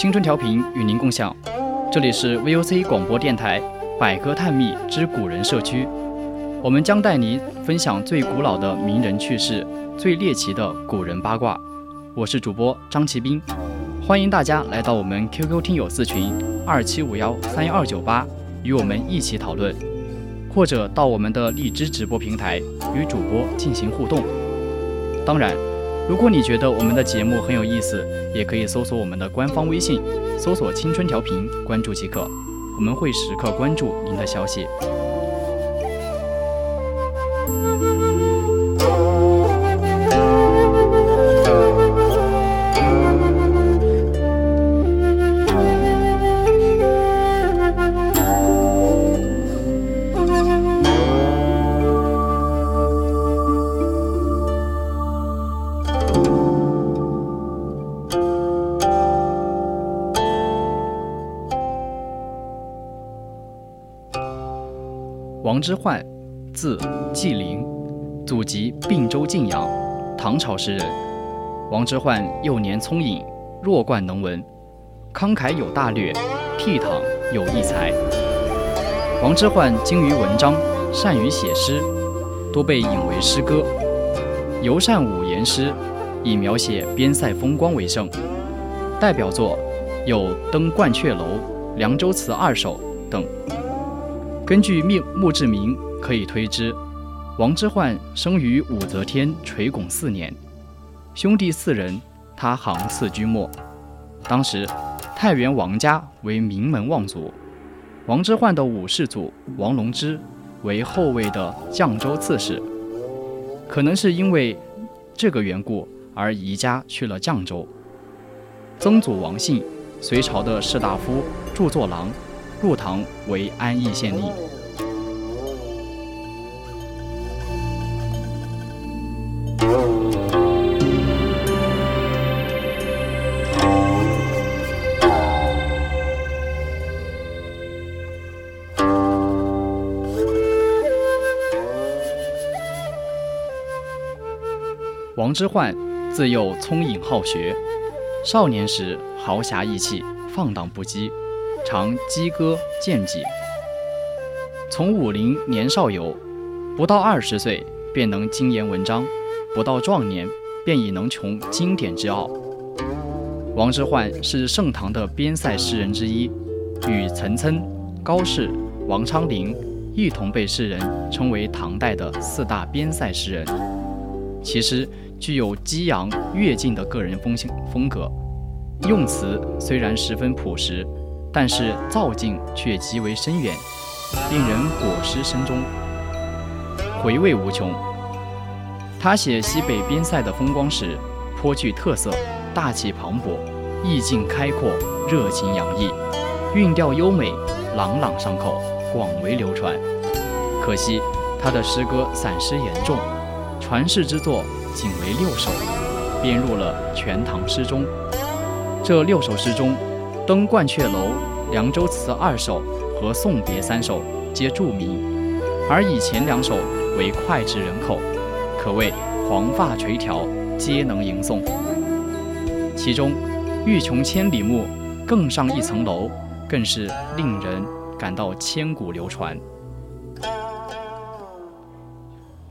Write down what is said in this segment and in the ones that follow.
青春调频与您共享，这里是 VOC 广播电台百科探秘之古人社区，我们将带您分享最古老的名人趣事，最猎奇的古人八卦。我是主播张奇斌，欢迎大家来到我们 QQ 听友四群二七五幺三幺二九八，与我们一起讨论，或者到我们的荔枝直播平台与主播进行互动。当然。如果你觉得我们的节目很有意思，也可以搜索我们的官方微信，搜索“青春调频”，关注即可。我们会时刻关注您的消息。王之涣，字季陵，祖籍并州晋阳，唐朝诗人。王之涣幼年聪颖，弱冠能文，慷慨有大略，倜傥有异才。王之涣精于文章，善于写诗，多被引为诗歌。尤善五言诗，以描写边塞风光为盛。代表作有《登鹳雀楼》《凉州词二首》等。根据命墓志铭可以推知，王之涣生于武则天垂拱四年，兄弟四人，他行次居末。当时，太原王家为名门望族，王之涣的五世祖王隆之为后位的绛州刺史，可能是因为这个缘故而移家去了绛州。曾祖王信，隋朝的士大夫、著作郎。入唐为安邑县令。王之涣自幼聪颖好学，少年时豪侠义气，放荡不羁。常击歌见己。从武陵年少游，不到二十岁便能精研文章，不到壮年便已能穷经典之奥。王之涣是盛唐的边塞诗人之一，与岑参、高适、王昌龄一同被世人称为唐代的四大边塞诗人。其诗具有激扬跃进的个人风性风格，用词虽然十分朴实。但是造境却极为深远，令人裹诗深中，回味无穷。他写西北边塞的风光时，颇具特色，大气磅礴，意境开阔，热情洋溢，韵调优美，朗朗上口，广为流传。可惜他的诗歌散失严重，传世之作仅为六首，编入了《全唐诗》中。这六首诗中。《登鹳雀楼》《凉州词二首》和《送别》三首皆著名，而以前两首为脍炙人口，可谓黄发垂髫，皆能吟诵。其中“欲穷千里目，更上一层楼”更是令人感到千古流传。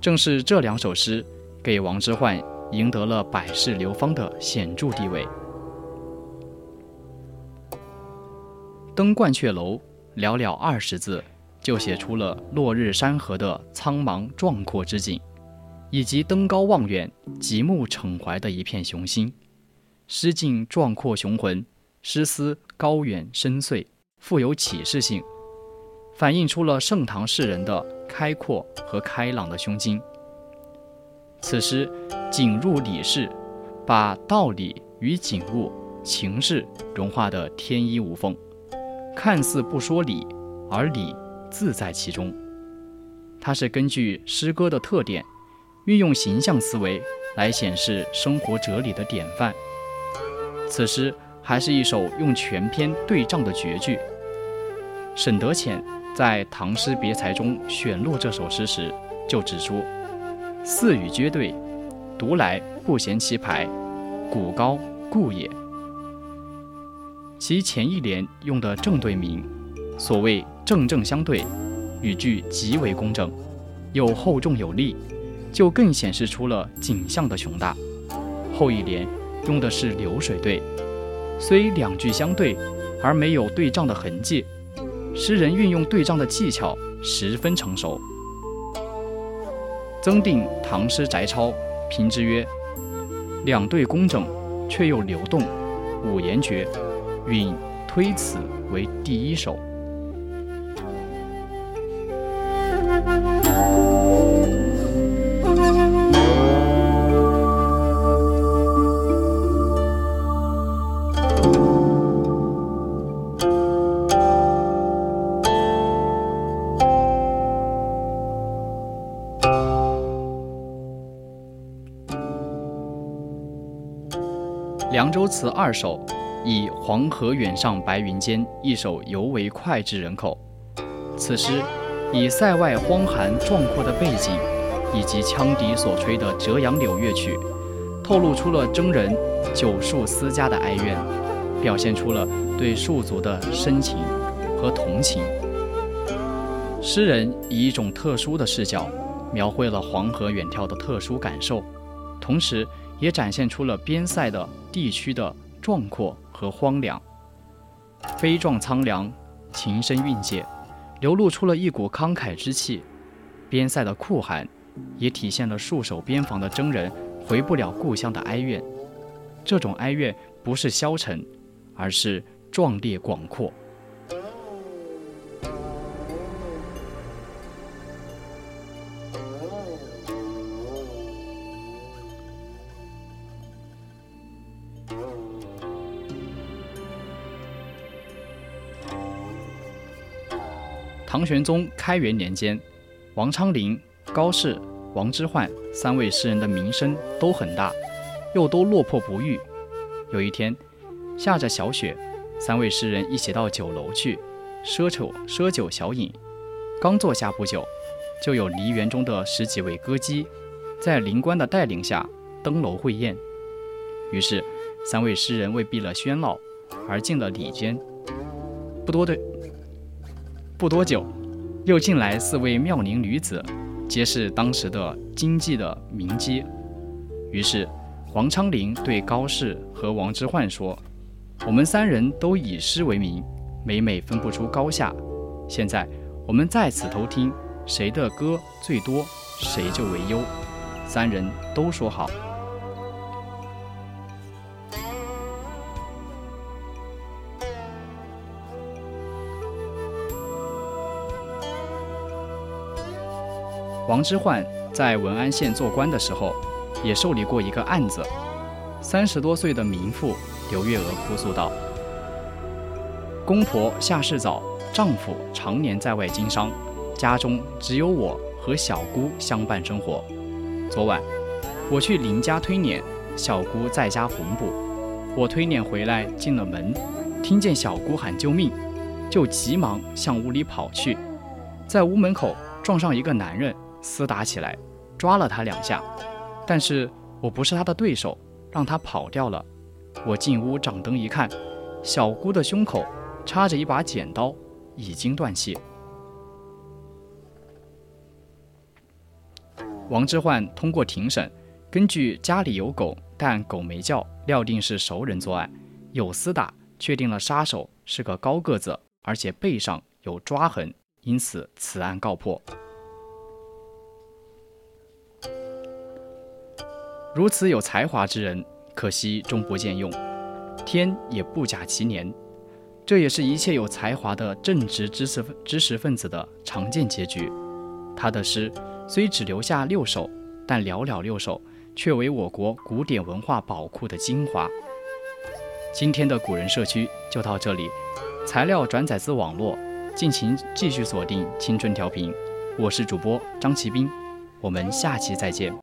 正是这两首诗，给王之涣赢得了百世流芳的显著地位。登鹳雀楼，寥寥二十字，就写出了落日山河的苍茫壮阔之景，以及登高望远、极目骋怀的一片雄心。诗境壮阔雄浑，诗思高远深邃，富有启示性，反映出了盛唐士人的开阔和开朗的胸襟。此诗景入理事，把道理与景物、情事融化得天衣无缝。看似不说理，而理自在其中。它是根据诗歌的特点，运用形象思维来显示生活哲理的典范。此诗还是一首用全篇对仗的绝句。沈德潜在《唐诗别裁》中选录这首诗时，就指出：“四语皆对，读来不嫌其排，古高故也。”其前一联用的正对名，所谓正正相对，语句极为工整，又厚重有力，就更显示出了景象的雄大。后一联用的是流水对，虽两句相对，而没有对仗的痕迹，诗人运用对仗的技巧十分成熟。曾定《唐诗摘抄》评之曰：“两对工整，却又流动，五言绝。”允推此为第一首。《凉州词二首》。以“黄河远上白云间”一首尤为脍炙人口。此诗以塞外荒寒壮阔的背景，以及羌笛所吹的折杨柳乐曲，透露出了征人久戍思家的哀怨，表现出了对戍卒的深情和同情。诗人以一种特殊的视角，描绘了黄河远眺的特殊感受，同时也展现出了边塞的地区的壮阔。和荒凉，悲壮苍凉，情深蕴藉，流露出了一股慷慨之气。边塞的酷寒，也体现了戍守边防的征人回不了故乡的哀怨。这种哀怨不是消沉，而是壮烈广阔。唐玄宗开元年间，王昌龄、高适、王之涣三位诗人的名声都很大，又都落魄不遇。有一天，下着小雪，三位诗人一起到酒楼去赊酒赊酒小饮。刚坐下不久，就有梨园中的十几位歌姬，在灵官的带领下登楼会宴。于是，三位诗人为避了喧闹，而进了里间。不多的。不多久，又进来四位妙龄女子，皆是当时的经济的名妓。于是，王昌龄对高适和王之涣说：“我们三人都以诗为名，每每分不出高下。现在我们在此偷听，谁的歌最多，谁就为优。”三人都说好。王之涣在文安县做官的时候，也受理过一个案子。三十多岁的民妇刘月娥哭诉道：“公婆下世早，丈夫常年在外经商，家中只有我和小姑相伴生活。昨晚我去邻家推碾，小姑在家缝补。我推碾回来，进了门，听见小姑喊救命，就急忙向屋里跑去，在屋门口撞上一个男人。”厮打起来，抓了他两下，但是我不是他的对手，让他跑掉了。我进屋掌灯一看，小姑的胸口插着一把剪刀，已经断气。王之涣通过庭审，根据家里有狗但狗没叫，料定是熟人作案，有厮打，确定了杀手是个高个子，而且背上有抓痕，因此此案告破。如此有才华之人，可惜终不见用，天也不假其年。这也是一切有才华的正直知识知识分子的常见结局。他的诗虽只留下六首，但寥寥六首，却为我国古典文化宝库的精华。今天的古人社区就到这里，材料转载自网络，敬请继续锁定青春调频。我是主播张奇斌，我们下期再见。